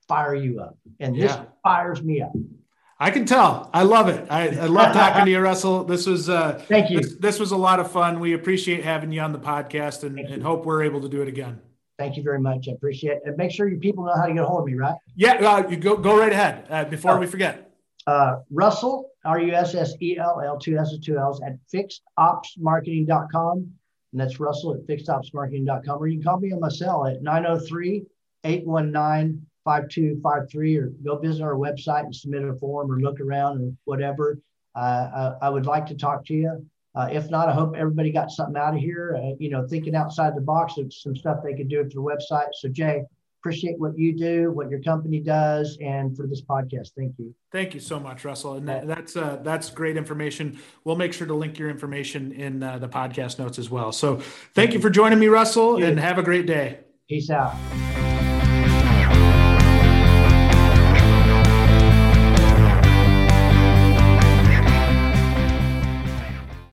fire you up, and this yeah. fires me up. I can tell. I love it. I, I love talking to you, Russell. This was uh, thank you. This, this, was a lot of fun. We appreciate having you on the podcast, and, and hope we're able to do it again. Thank you very much. I appreciate it. And make sure you people know how to get a hold of me, right? Yeah, uh, you go go right ahead uh, before oh. we forget. Uh, Russell R U S S E L L, two S's, two L's, at fixedopsmarketing.com. And that's Russell at fixedopsmarketing.com. Or you can call me on my cell at 903 819 5253 or go visit our website and submit a form or look around or whatever. Uh, I, I, would like to talk to you. Uh, if not, I hope everybody got something out of here. Uh, you know, thinking outside the box of some stuff they could do at their website. So, Jay, appreciate what you do, what your company does, and for this podcast. Thank you. Thank you so much, Russell. And that, that's uh, that's great information. We'll make sure to link your information in uh, the podcast notes as well. So, thank, thank you for joining me, Russell, and have a great day. Peace out.